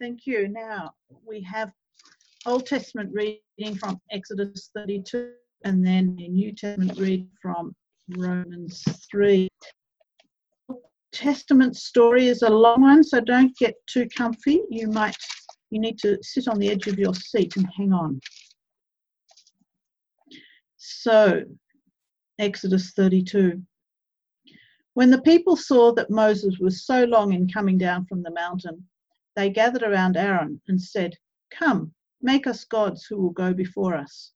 Thank you. Now we have Old Testament reading from Exodus 32 and then a New Testament reading from Romans 3. Testament story is a long one, so don't get too comfy. You might you need to sit on the edge of your seat and hang on. So, Exodus 32. When the people saw that Moses was so long in coming down from the mountain, they gathered around Aaron and said, Come, make us gods who will go before us.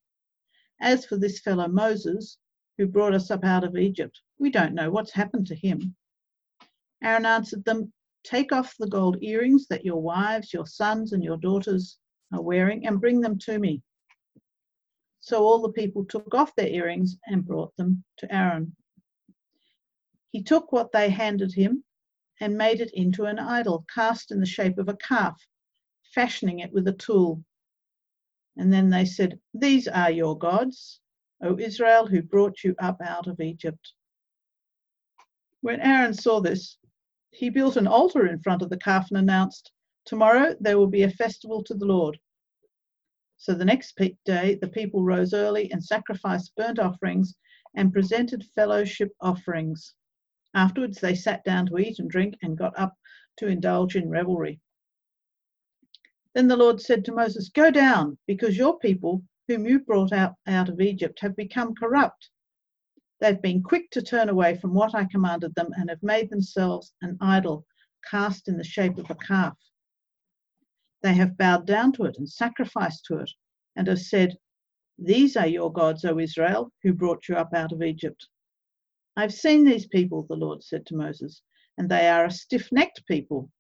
As for this fellow Moses, who brought us up out of Egypt, we don't know what's happened to him. Aaron answered them, Take off the gold earrings that your wives, your sons, and your daughters are wearing and bring them to me. So all the people took off their earrings and brought them to Aaron. He took what they handed him and made it into an idol cast in the shape of a calf, fashioning it with a tool. And then they said, These are your gods, O Israel, who brought you up out of Egypt. When Aaron saw this, he built an altar in front of the calf and announced, Tomorrow there will be a festival to the Lord. So the next day, the people rose early and sacrificed burnt offerings and presented fellowship offerings. Afterwards, they sat down to eat and drink and got up to indulge in revelry. Then the Lord said to Moses, Go down, because your people, whom you brought out, out of Egypt, have become corrupt. They've been quick to turn away from what I commanded them and have made themselves an idol cast in the shape of a calf. They have bowed down to it and sacrificed to it and have said, These are your gods, O Israel, who brought you up out of Egypt. I've seen these people, the Lord said to Moses, and they are a stiff necked people.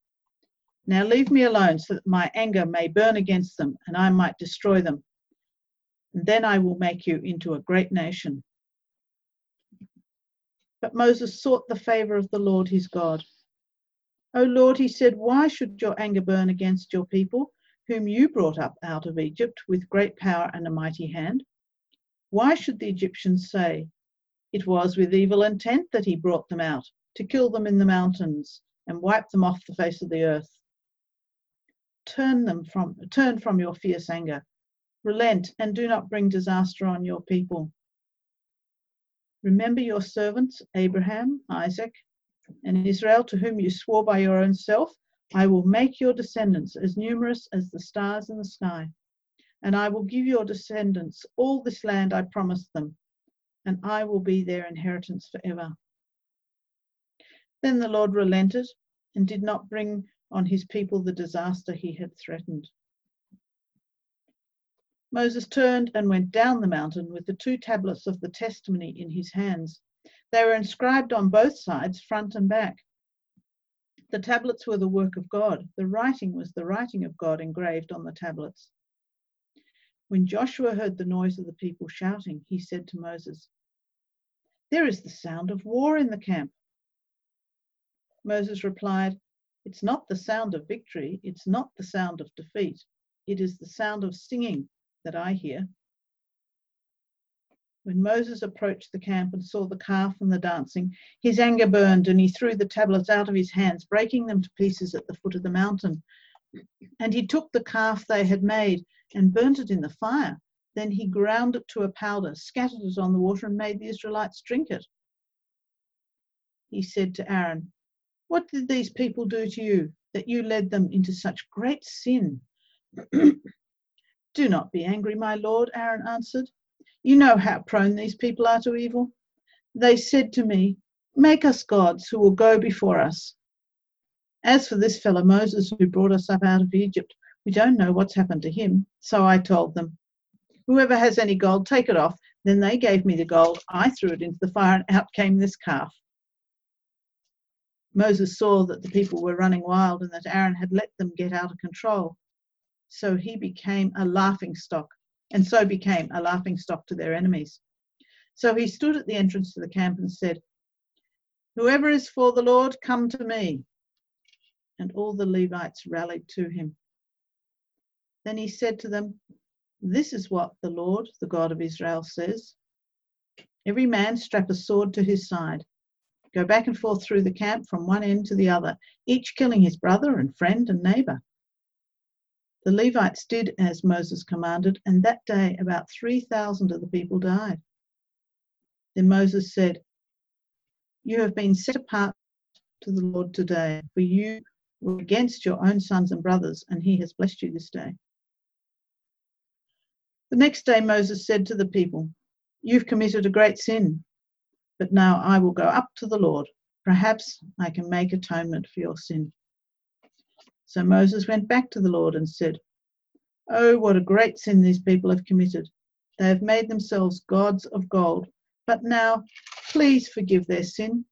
Now leave me alone so that my anger may burn against them and I might destroy them. And then I will make you into a great nation. But Moses sought the favor of the Lord his God. O Lord, he said, why should your anger burn against your people, whom you brought up out of Egypt with great power and a mighty hand? Why should the Egyptians say, it was with evil intent that he brought them out, to kill them in the mountains and wipe them off the face of the earth. Turn them from turn from your fierce anger. Relent and do not bring disaster on your people. Remember your servants, Abraham, Isaac, and Israel, to whom you swore by your own self, I will make your descendants as numerous as the stars in the sky, and I will give your descendants all this land I promised them and I will be their inheritance forever. Then the Lord relented and did not bring on his people the disaster he had threatened. Moses turned and went down the mountain with the two tablets of the testimony in his hands. They were inscribed on both sides, front and back. The tablets were the work of God. The writing was the writing of God engraved on the tablets. When Joshua heard the noise of the people shouting, he said to Moses, There is the sound of war in the camp. Moses replied, It's not the sound of victory, it's not the sound of defeat, it is the sound of singing that I hear. When Moses approached the camp and saw the calf and the dancing, his anger burned and he threw the tablets out of his hands, breaking them to pieces at the foot of the mountain. And he took the calf they had made and burnt it in the fire. Then he ground it to a powder, scattered it on the water, and made the Israelites drink it. He said to Aaron, What did these people do to you that you led them into such great sin? do not be angry, my lord, Aaron answered. You know how prone these people are to evil. They said to me, Make us gods who will go before us. As for this fellow Moses who brought us up out of Egypt, we don't know what's happened to him. So I told them, Whoever has any gold, take it off. Then they gave me the gold. I threw it into the fire, and out came this calf. Moses saw that the people were running wild and that Aaron had let them get out of control. So he became a laughing stock, and so became a laughing stock to their enemies. So he stood at the entrance to the camp and said, Whoever is for the Lord, come to me. And all the Levites rallied to him. Then he said to them, This is what the Lord, the God of Israel, says Every man strap a sword to his side. Go back and forth through the camp from one end to the other, each killing his brother and friend and neighbor. The Levites did as Moses commanded, and that day about 3,000 of the people died. Then Moses said, You have been set apart to the Lord today, for you were against your own sons and brothers, and he has blessed you this day. The next day Moses said to the people, You've committed a great sin, but now I will go up to the Lord. Perhaps I can make atonement for your sin. So Moses went back to the Lord and said, Oh, what a great sin these people have committed. They have made themselves gods of gold. But now, please forgive their sin.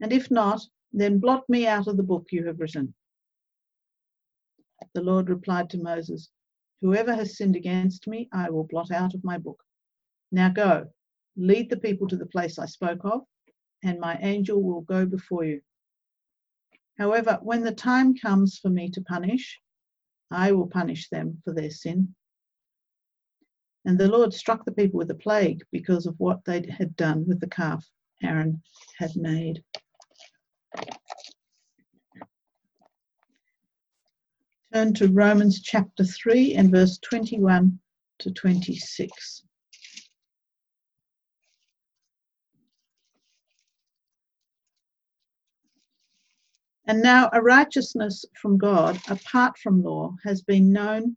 And if not, then blot me out of the book you have written. The Lord replied to Moses, Whoever has sinned against me, I will blot out of my book. Now go, lead the people to the place I spoke of, and my angel will go before you. However, when the time comes for me to punish, I will punish them for their sin. And the Lord struck the people with a plague because of what they had done with the calf Aaron had made. Turn to Romans chapter 3 and verse 21 to 26. And now a righteousness from God, apart from law, has been known,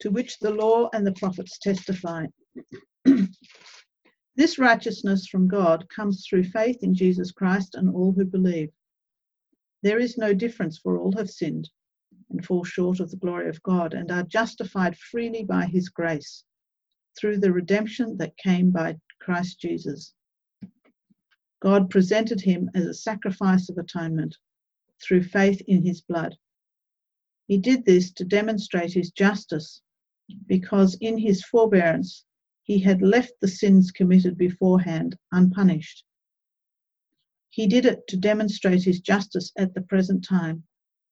to which the law and the prophets testify. this righteousness from God comes through faith in Jesus Christ and all who believe. There is no difference, for all have sinned and fall short of the glory of God and are justified freely by his grace through the redemption that came by Christ Jesus. God presented him as a sacrifice of atonement through faith in his blood. He did this to demonstrate his justice, because in his forbearance he had left the sins committed beforehand unpunished. He did it to demonstrate his justice at the present time,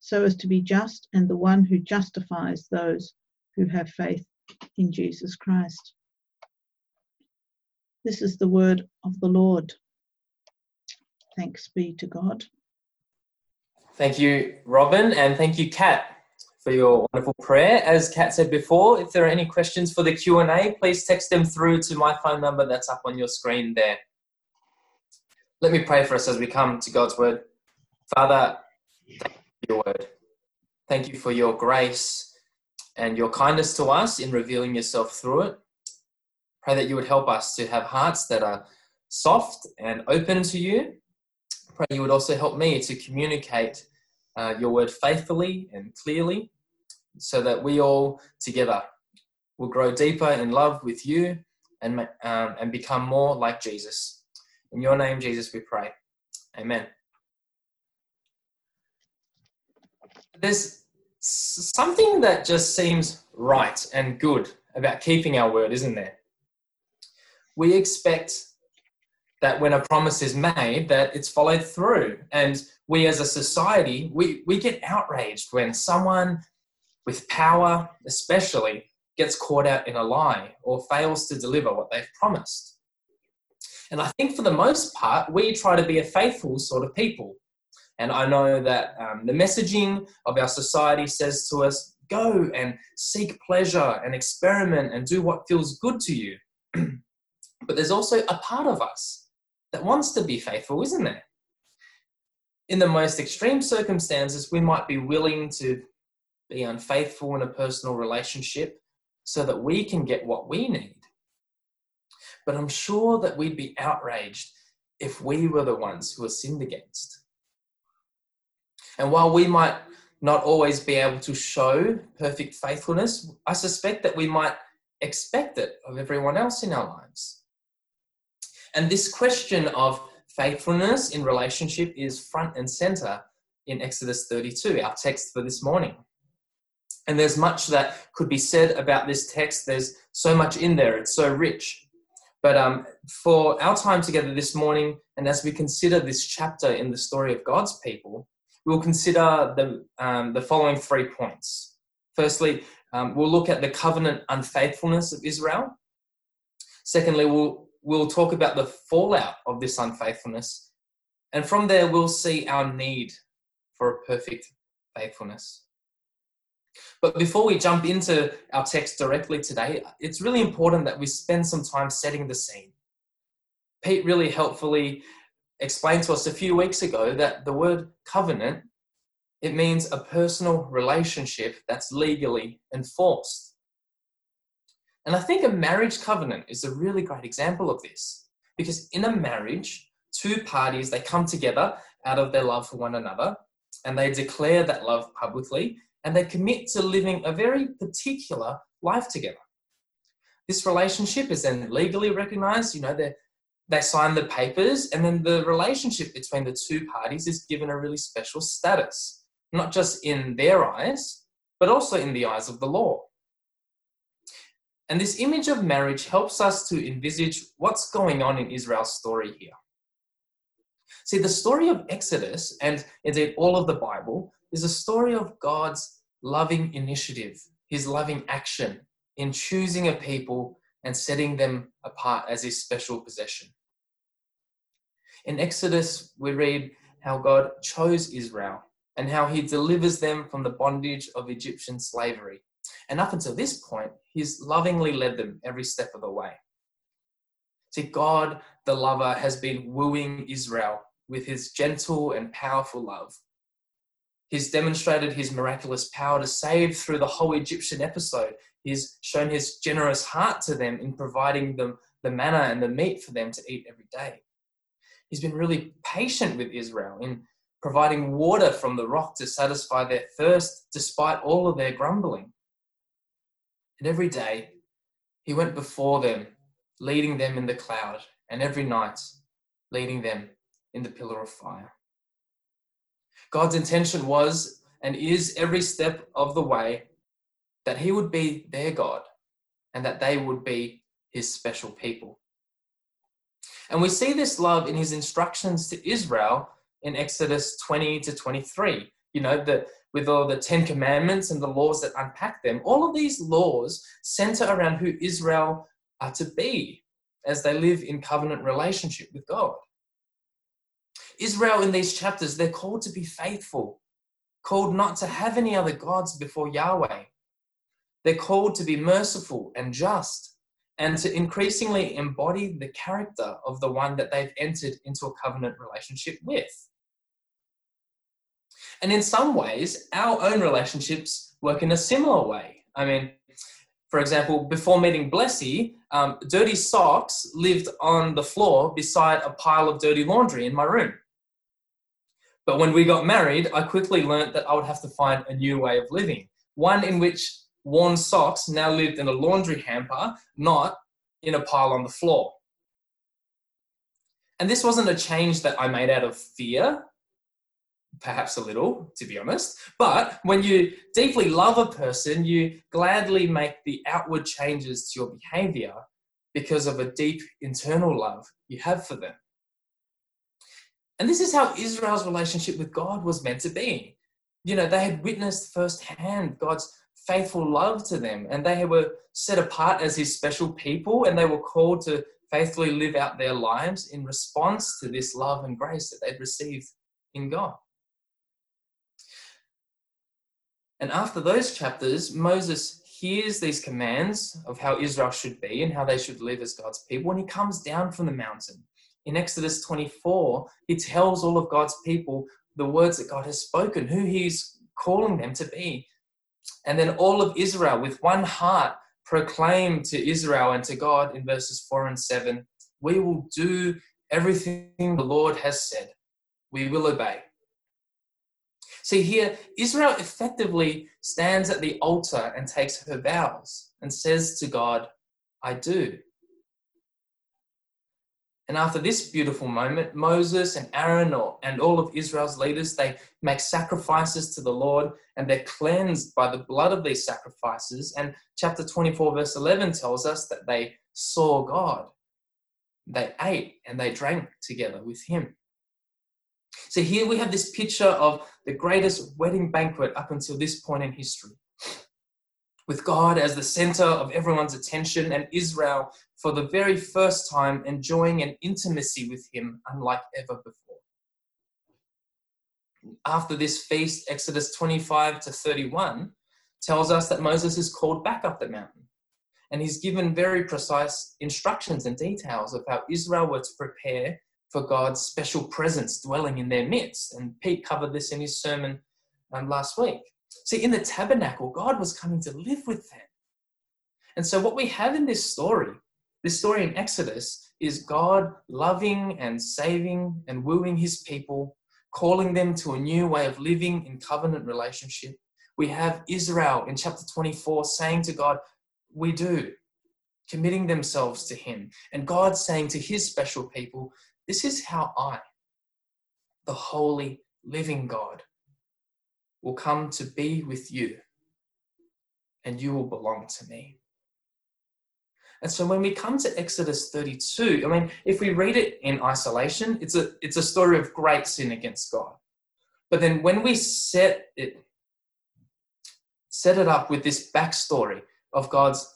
so as to be just and the one who justifies those who have faith in Jesus Christ. This is the word of the Lord. Thanks be to God. Thank you, Robin, and thank you, Kat, for your wonderful prayer. As Kat said before, if there are any questions for the Q&A, please text them through to my phone number that's up on your screen there. Let me pray for us as we come to God's word. Father, thank you for your word. Thank you for your grace and your kindness to us in revealing yourself through it. Pray that you would help us to have hearts that are soft and open to you pray you would also help me to communicate uh, your word faithfully and clearly so that we all together will grow deeper in love with you and, um, and become more like Jesus. In your name, Jesus, we pray. Amen. There's something that just seems right and good about keeping our word, isn't there? We expect that when a promise is made that it's followed through and we as a society we, we get outraged when someone with power especially gets caught out in a lie or fails to deliver what they've promised and i think for the most part we try to be a faithful sort of people and i know that um, the messaging of our society says to us go and seek pleasure and experiment and do what feels good to you but there's also a part of us that wants to be faithful, isn't there? In the most extreme circumstances, we might be willing to be unfaithful in a personal relationship so that we can get what we need. But I'm sure that we'd be outraged if we were the ones who were sinned against. And while we might not always be able to show perfect faithfulness, I suspect that we might expect it of everyone else in our lives. And this question of faithfulness in relationship is front and center in Exodus 32, our text for this morning. And there's much that could be said about this text. There's so much in there, it's so rich. But um, for our time together this morning, and as we consider this chapter in the story of God's people, we'll consider the, um, the following three points. Firstly, um, we'll look at the covenant unfaithfulness of Israel. Secondly, we'll we'll talk about the fallout of this unfaithfulness. And from there, we'll see our need for a perfect faithfulness. But before we jump into our text directly today, it's really important that we spend some time setting the scene. Pete really helpfully explained to us a few weeks ago that the word covenant it means a personal relationship that's legally enforced. And I think a marriage covenant is a really great example of this because in a marriage, two parties they come together out of their love for one another and they declare that love publicly and they commit to living a very particular life together. This relationship is then legally recognized, you know, they sign the papers and then the relationship between the two parties is given a really special status, not just in their eyes, but also in the eyes of the law. And this image of marriage helps us to envisage what's going on in Israel's story here. See, the story of Exodus, and indeed all of the Bible, is a story of God's loving initiative, his loving action in choosing a people and setting them apart as his special possession. In Exodus, we read how God chose Israel and how he delivers them from the bondage of Egyptian slavery. And up until this point, he's lovingly led them every step of the way. See, God, the lover, has been wooing Israel with his gentle and powerful love. He's demonstrated his miraculous power to save through the whole Egyptian episode. He's shown his generous heart to them in providing them the manna and the meat for them to eat every day. He's been really patient with Israel in providing water from the rock to satisfy their thirst despite all of their grumbling. And every day, he went before them, leading them in the cloud, and every night, leading them in the pillar of fire. God's intention was and is every step of the way that he would be their God and that they would be his special people. And we see this love in his instructions to Israel in Exodus 20 to 23. You know, that with all the Ten Commandments and the laws that unpack them, all of these laws center around who Israel are to be as they live in covenant relationship with God. Israel in these chapters, they're called to be faithful, called not to have any other gods before Yahweh. They're called to be merciful and just, and to increasingly embody the character of the one that they've entered into a covenant relationship with. And in some ways, our own relationships work in a similar way. I mean, for example, before meeting Blessy, um, dirty socks lived on the floor beside a pile of dirty laundry in my room. But when we got married, I quickly learned that I would have to find a new way of living, one in which worn socks now lived in a laundry hamper, not in a pile on the floor. And this wasn't a change that I made out of fear, perhaps a little, to be honest. But when you deeply love a person, you gladly make the outward changes to your behavior because of a deep internal love you have for them. And this is how Israel's relationship with God was meant to be. You know, they had witnessed firsthand God's faithful love to them, and they were set apart as his special people, and they were called to faithfully live out their lives in response to this love and grace that they'd received in God. And after those chapters, Moses hears these commands of how Israel should be and how they should live as God's people, and he comes down from the mountain. In Exodus 24, he tells all of God's people the words that God has spoken, who he's calling them to be. And then all of Israel, with one heart, proclaim to Israel and to God in verses 4 and 7 We will do everything the Lord has said, we will obey. See, here, Israel effectively stands at the altar and takes her vows and says to God, I do. And after this beautiful moment, Moses and Aaron and all of Israel's leaders, they make sacrifices to the Lord and they're cleansed by the blood of these sacrifices. And chapter 24, verse 11 tells us that they saw God. They ate and they drank together with him. So here we have this picture of the greatest wedding banquet up until this point in history with God as the center of everyone's attention and Israel for the very first time enjoying an intimacy with Him unlike ever before. After this feast, Exodus 25 to 31, tells us that Moses is called back up the mountain. And he's given very precise instructions and details of how Israel were to prepare for God's special presence dwelling in their midst. And Pete covered this in his sermon um, last week. See, in the tabernacle, God was coming to live with them. And so, what we have in this story, this story in Exodus, is God loving and saving and wooing his people, calling them to a new way of living in covenant relationship. We have Israel in chapter 24 saying to God, We do, committing themselves to him. And God saying to his special people, This is how I, the holy, living God, will come to be with you, and you will belong to me. And so when we come to Exodus 32, I mean, if we read it in isolation, it's a, it's a story of great sin against God. But then when we set it, set it up with this backstory of God's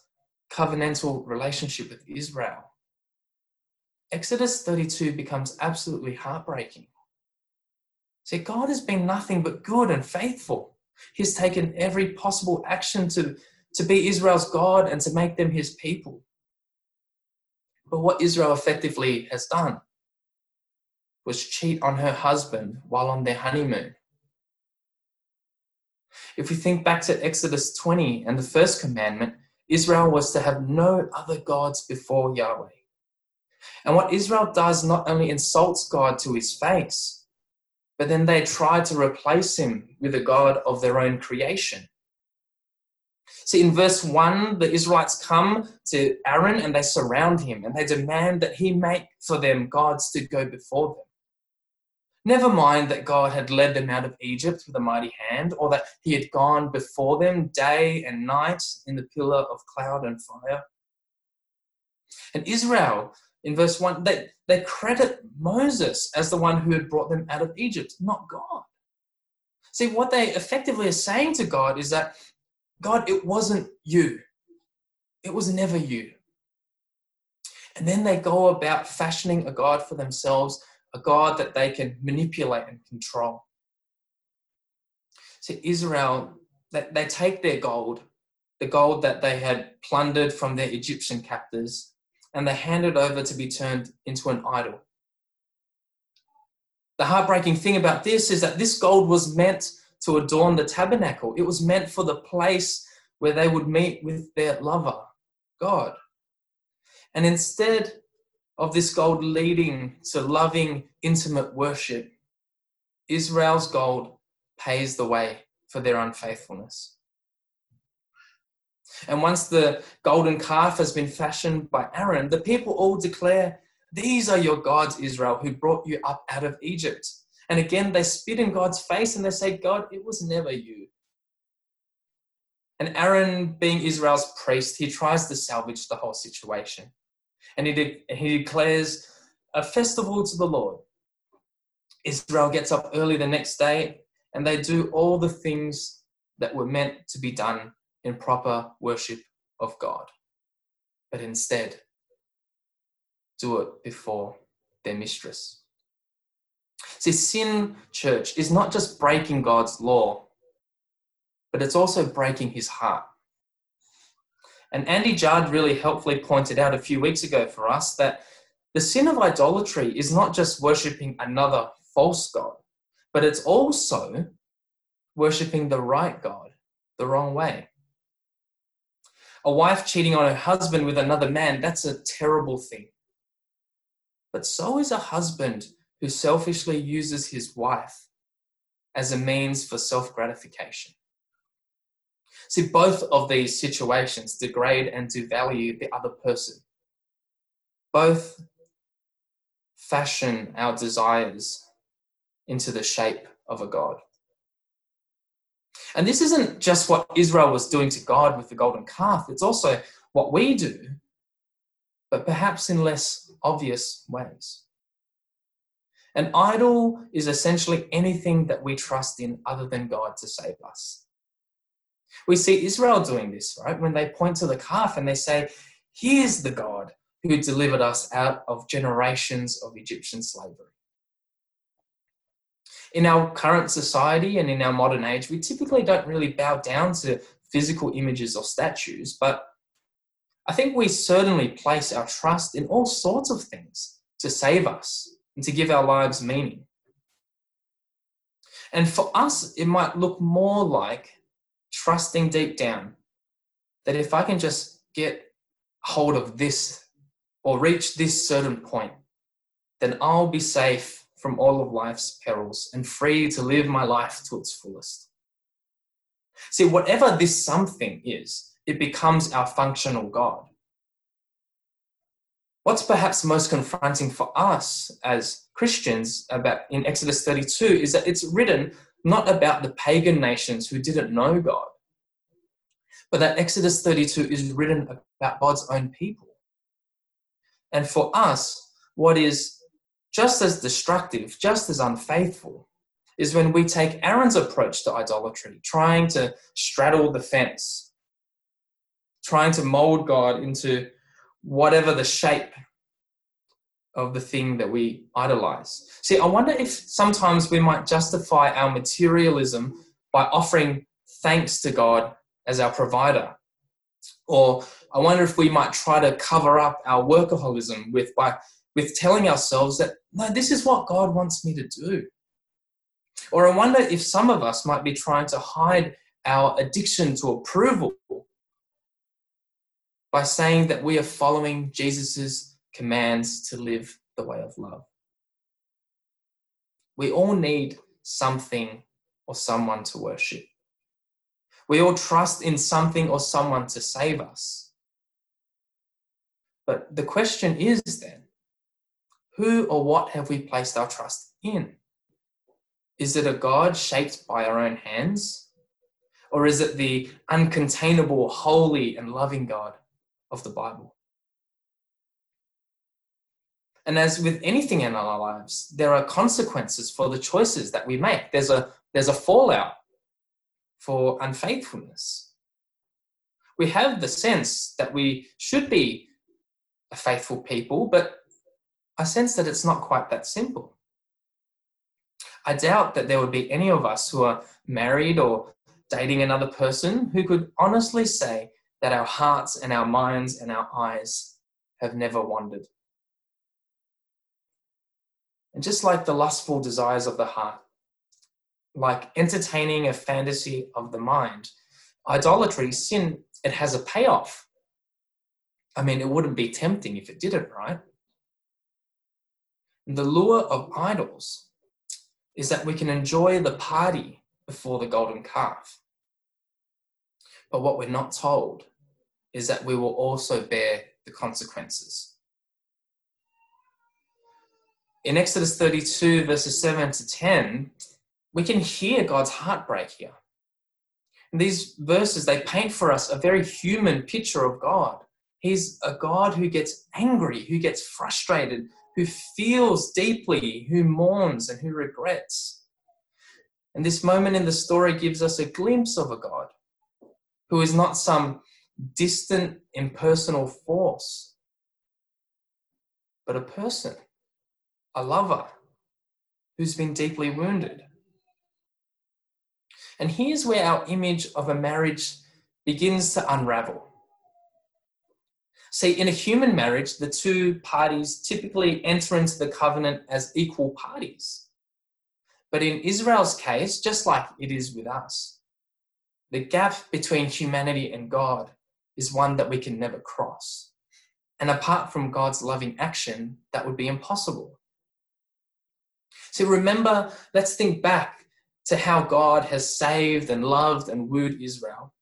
covenantal relationship with Israel, Exodus 32 becomes absolutely heartbreaking. See, God has been nothing but good and faithful. He's taken every possible action to, to be Israel's God and to make them his people. But what Israel effectively has done was cheat on her husband while on their honeymoon. If we think back to Exodus 20 and the first commandment, Israel was to have no other gods before Yahweh. And what Israel does not only insults God to his face, but then they try to replace him with a God of their own creation. See, in verse 1, the Israelites come to Aaron and they surround him and they demand that he make for them gods to go before them. Never mind that God had led them out of Egypt with a mighty hand, or that he had gone before them day and night in the pillar of cloud and fire. And Israel in verse 1, they, they credit Moses as the one who had brought them out of Egypt, not God. See, what they effectively are saying to God is that, God, it wasn't you. It was never you. And then they go about fashioning a God for themselves, a God that they can manipulate and control. See, Israel, they, they take their gold, the gold that they had plundered from their Egyptian captors, and they hand it over to be turned into an idol. The heartbreaking thing about this is that this gold was meant to adorn the tabernacle, it was meant for the place where they would meet with their lover, God. And instead of this gold leading to loving, intimate worship, Israel's gold pays the way for their unfaithfulness. And once the golden calf has been fashioned by Aaron, the people all declare, These are your gods, Israel, who brought you up out of Egypt. And again, they spit in God's face and they say, God, it was never you. And Aaron, being Israel's priest, he tries to salvage the whole situation. And he, de- he declares a festival to the Lord. Israel gets up early the next day and they do all the things that were meant to be done in proper worship of God, but instead do it before their mistress. See, sin, church, is not just breaking God's law, but it's also breaking his heart. And Andy Judd really helpfully pointed out a few weeks ago for us that the sin of idolatry is not just worshipping another false God, but it's also worshipping the right God the wrong way. A wife cheating on her husband with another man, that's a terrible thing. But so is a husband who selfishly uses his wife as a means for self gratification. See, both of these situations degrade and devalue the other person. Both fashion our desires into the shape of a God. And this isn't just what Israel was doing to God with the golden calf, it's also what we do, but perhaps in less obvious ways. An idol is essentially anything that we trust in other than God to save us. We see Israel doing this, right? When they point to the calf and they say, Here's the God who delivered us out of generations of Egyptian slavery in our current society and in our modern age, we typically don't really bow down to physical images or statues, but I think we certainly place our trust in all sorts of things to save us and to give our lives meaning. And for us, it might look more like trusting deep down that if I can just get hold of this or reach this certain point, then I'll be safe from all of life's perils and free to live my life to its fullest. See, whatever this something is, it becomes our functional God. What's perhaps most confronting for us as Christians about in Exodus 32 is that it's written not about the pagan nations who didn't know God, but that Exodus 32 is written about God's own people. And for us, what is just as destructive, just as unfaithful, is when we take Aaron's approach to idolatry, trying to straddle the fence, trying to mold God into whatever the shape of the thing that we idolize. See, I wonder if sometimes we might justify our materialism by offering thanks to God as our provider. Or I wonder if we might try to cover up our workaholism with by with telling ourselves that no, this is what God wants me to do. Or I wonder if some of us might be trying to hide our addiction to approval by saying that we are following Jesus' commands to live the way of love. We all need something or someone to worship. We all trust in something or someone to save us. But the question is then who or what have we placed our trust in? Is it a God shaped by our own hands? Or is it the uncontainable, holy, and loving God of the Bible. And as with anything in our lives, there are consequences for the choices that we make. There's a, there's a fallout for unfaithfulness. We have the sense that we should be a faithful people, but I sense that it's not quite that simple. I doubt that there would be any of us who are married or dating another person who could honestly say that our hearts and our minds and our eyes have never wandered. And just like the lustful desires of the heart, like entertaining a fantasy of the mind, idolatry, sin, it has a payoff. I mean, it wouldn't be tempting if it didn't, right? The lure of idols is that we can enjoy the party before the golden calf. But what we're not told is that we will also bear the consequences. In Exodus 32, verses 7 to 10, we can hear God's heartbreak here. And these verses, they paint for us a very human picture of God. He's a God who gets angry, who gets frustrated, who feels deeply, who mourns, and who regrets. And this moment in the story gives us a glimpse of a God who is not some distant, impersonal force, but a person, a lover who's been deeply wounded. And here's where our image of a marriage begins to unravel. See, in a human marriage, the two parties typically enter into the covenant as equal parties. But in Israel's case, just like it is with us, the gap between humanity and God is one that we can never cross. And apart from God's loving action, that would be impossible. So remember, let's think back to how God has saved and loved and wooed Israel.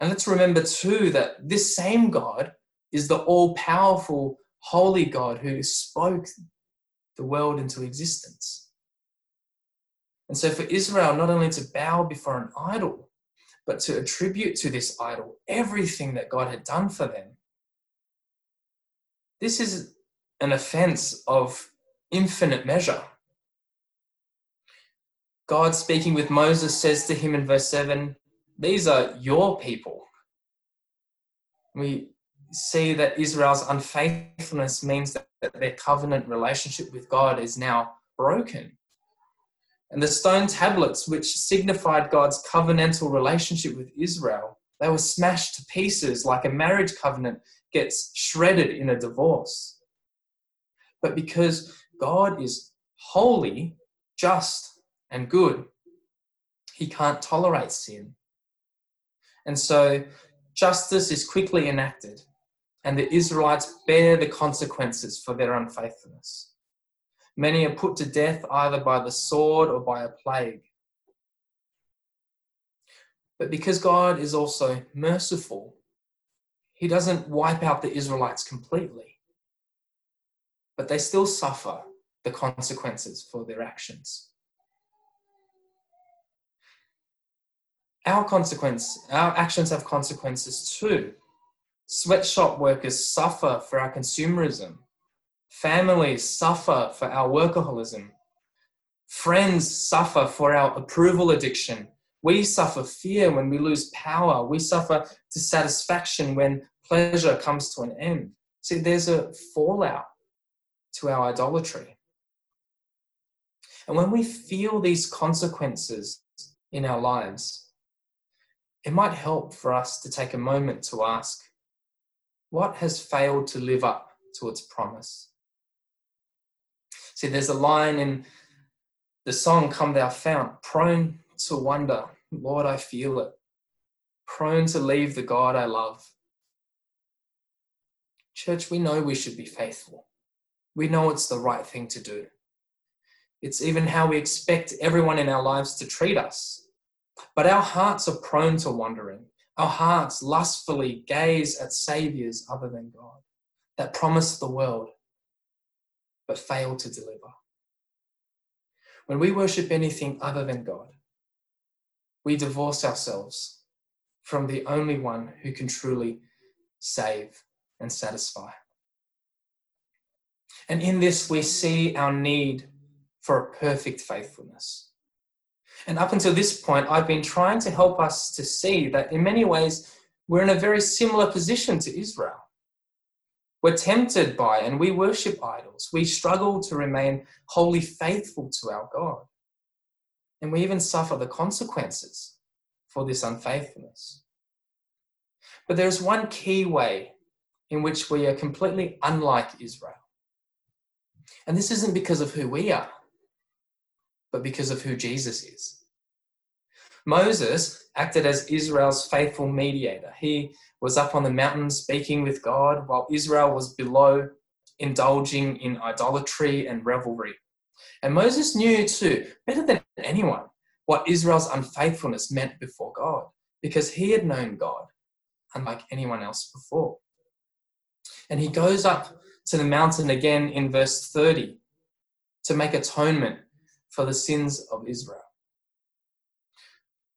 And let's remember too that this same God is the all powerful, holy God who spoke the world into existence. And so for Israel, not only to bow before an idol, but to attribute to this idol everything that God had done for them. This is an offense of infinite measure. God, speaking with Moses, says to him in verse 7 These are your people. We see that Israel's unfaithfulness means that their covenant relationship with God is now broken. And the stone tablets, which signified God's covenantal relationship with Israel, they were smashed to pieces like a marriage covenant gets shredded in a divorce. But because God is holy, just, and good, he can't tolerate sin. And so justice is quickly enacted, and the Israelites bear the consequences for their unfaithfulness. Many are put to death either by the sword or by a plague. But because God is also merciful, He doesn't wipe out the Israelites completely, but they still suffer the consequences for their actions. Our consequence, our actions have consequences too. Sweatshop workers suffer for our consumerism. Families suffer for our workaholism. Friends suffer for our approval addiction. We suffer fear when we lose power. We suffer dissatisfaction when pleasure comes to an end. See, there's a fallout to our idolatry. And when we feel these consequences in our lives, it might help for us to take a moment to ask what has failed to live up to its promise? See, there's a line in the song, Come Thou Fount, prone to wonder, Lord, I feel it, prone to leave the God I love. Church, we know we should be faithful. We know it's the right thing to do. It's even how we expect everyone in our lives to treat us. But our hearts are prone to wandering. Our hearts lustfully gaze at saviors other than God that promise the world but fail to deliver. When we worship anything other than God, we divorce ourselves from the only one who can truly save and satisfy. And in this, we see our need for a perfect faithfulness. And up until this point, I've been trying to help us to see that in many ways, we're in a very similar position to Israel. We're tempted by and we worship idols. We struggle to remain wholly faithful to our God. And we even suffer the consequences for this unfaithfulness. But there's one key way in which we are completely unlike Israel. And this isn't because of who we are, but because of who Jesus is. Moses acted as Israel's faithful mediator. He was up on the mountain speaking with God, while Israel was below, indulging in idolatry and revelry. And Moses knew too, better than anyone, what Israel's unfaithfulness meant before God, because he had known God unlike anyone else before. And he goes up to the mountain again in verse 30 to make atonement for the sins of Israel.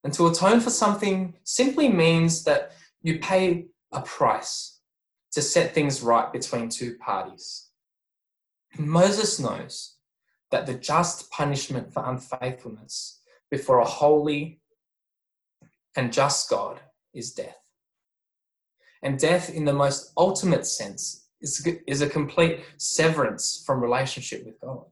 And to atone for something simply means that you pay a price to set things right between two parties. Moses knows that the just punishment for unfaithfulness before a holy and just God is death. And death, in the most ultimate sense, is, a complete severance from relationship with God.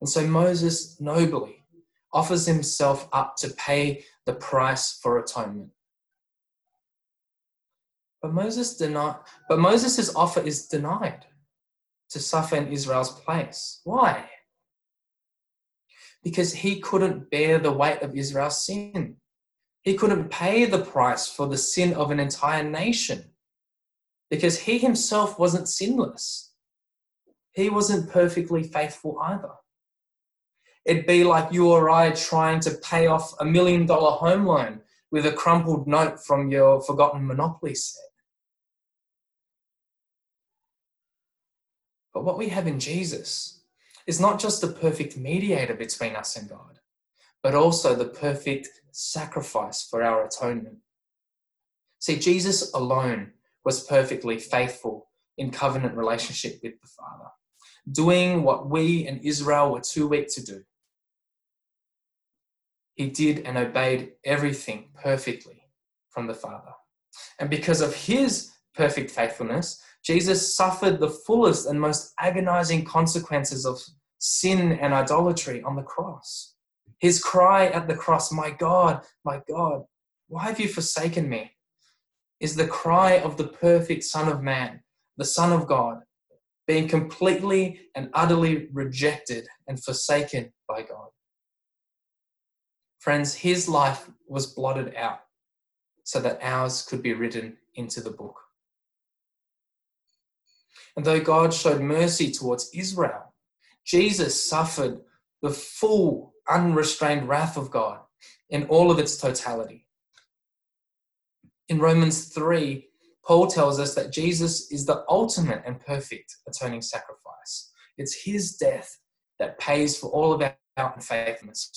And so Moses nobly offers himself up to pay the price for atonement. But Moses denied, but Moses' offer is denied to suffer in Israel's place. Why? Because he couldn't bear the weight of Israel's sin. He couldn't pay the price for the sin of an entire nation because he himself wasn't sinless. He wasn't perfectly faithful either. It'd be like you or I trying to pay off a million dollar home loan with a crumpled note from your forgotten Monopoly set. But what we have in Jesus is not just the perfect mediator between us and God, but also the perfect sacrifice for our atonement. See, Jesus alone was perfectly faithful in covenant relationship with the Father, doing what we and Israel were too weak to do. He did and obeyed everything perfectly from the Father. And because of his perfect faithfulness, Jesus suffered the fullest and most agonizing consequences of sin and idolatry on the cross. His cry at the cross, My God, my God, why have you forsaken me? is the cry of the perfect Son of Man, the Son of God, being completely and utterly rejected and forsaken by God. Friends, his life was blotted out so that ours could be written into the book. And though God showed mercy towards Israel, Jesus suffered the full, unrestrained wrath of God in all of its totality. In Romans 3, Paul tells us that Jesus is the ultimate and perfect atoning sacrifice. It's his death that pays for all of our unfaithfulness.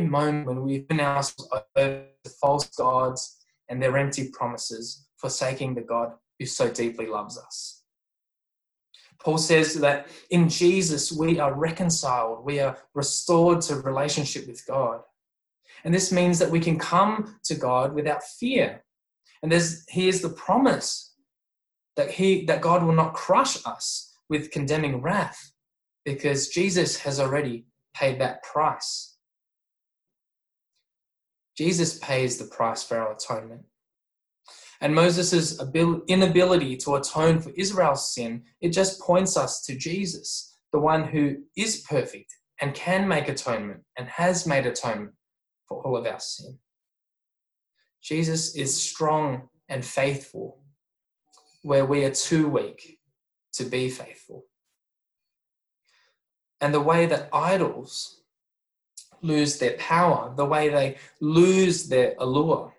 Moment when we turn ourselves over to false gods and their empty promises, forsaking the God who so deeply loves us. Paul says that in Jesus we are reconciled, we are restored to relationship with God. And this means that we can come to God without fear. And there's here's the promise that he that God will not crush us with condemning wrath because Jesus has already paid that price. Jesus pays the price for our atonement. And Moses' inability to atone for Israel's sin, it just points us to Jesus, the one who is perfect and can make atonement and has made atonement for all of our sin. Jesus is strong and faithful where we are too weak to be faithful. And the way that idols lose their power, the way they lose their allure,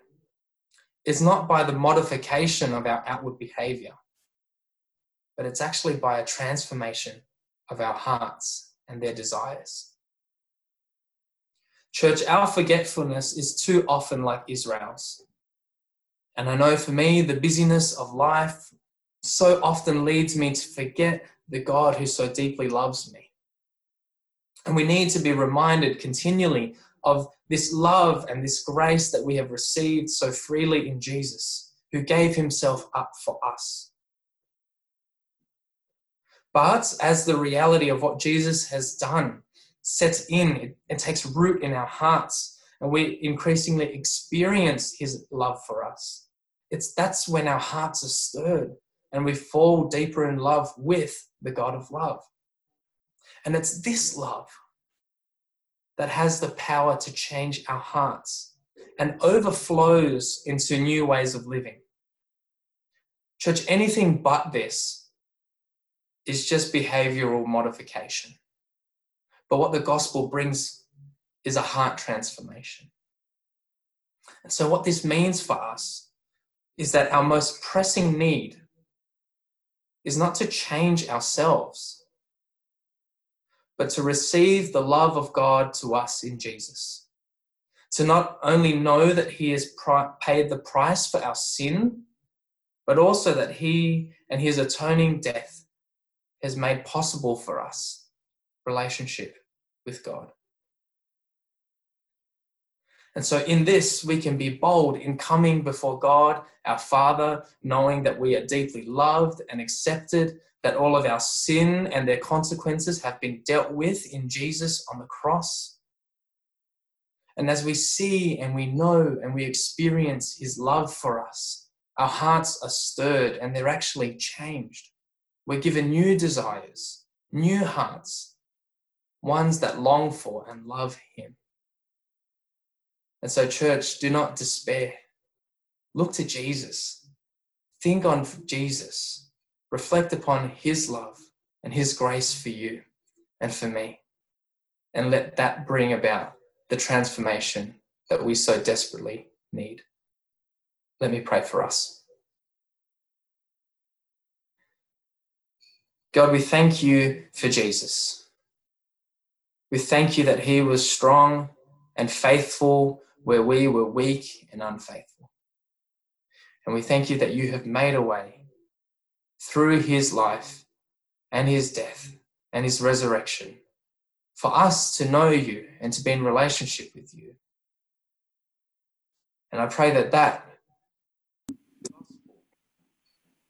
is not by the modification of our outward behavior, but it's actually by a transformation of our hearts and their desires. Church, our forgetfulness is too often like Israel's. And I know for me, the busyness of life so often leads me to forget the God who so deeply loves me. And we need to be reminded continually of this love and this grace that we have received so freely in Jesus, who gave himself up for us. But as the reality of what Jesus has done sets in, it, it takes root in our hearts, and we increasingly experience His love for us. It's that's when our hearts are stirred and we fall deeper in love with the God of love. And it's this love that has the power to change our hearts and overflows into new ways of living. Church, anything but this is just behavioral modification. But what the gospel brings is a heart transformation. And so, what this means for us is that our most pressing need is not to change ourselves, but to receive the love of God to us in Jesus. To not only know that He has paid the price for our sin, but also that He and His atoning death has made possible for us relationship with God. And so, in this, we can be bold in coming before God, our Father, knowing that we are deeply loved and accepted, that all of our sin and their consequences have been dealt with in Jesus on the cross. And as we see and we know and we experience His love for us, our hearts are stirred and they're actually changed. We're given new desires, new hearts, ones that long for and love Him. And so, church, do not despair. Look to Jesus. Think on Jesus. Reflect upon His love and His grace for you and for me. And let that bring about the transformation that we so desperately need. Let me pray for us. God, we thank you for Jesus. We thank you that he was strong and faithful where we were weak and unfaithful. And we thank you that you have made a way through his life and his death and his resurrection for us to know you and to be in relationship with you. And I pray that that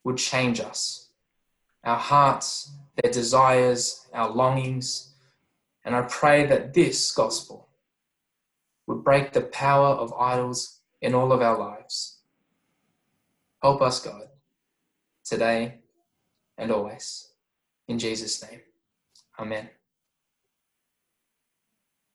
would change us, our hearts their desires, our longings. And I pray that this gospel would break the power of idols in all of our lives. Help us, God, today and always. In Jesus' name, amen.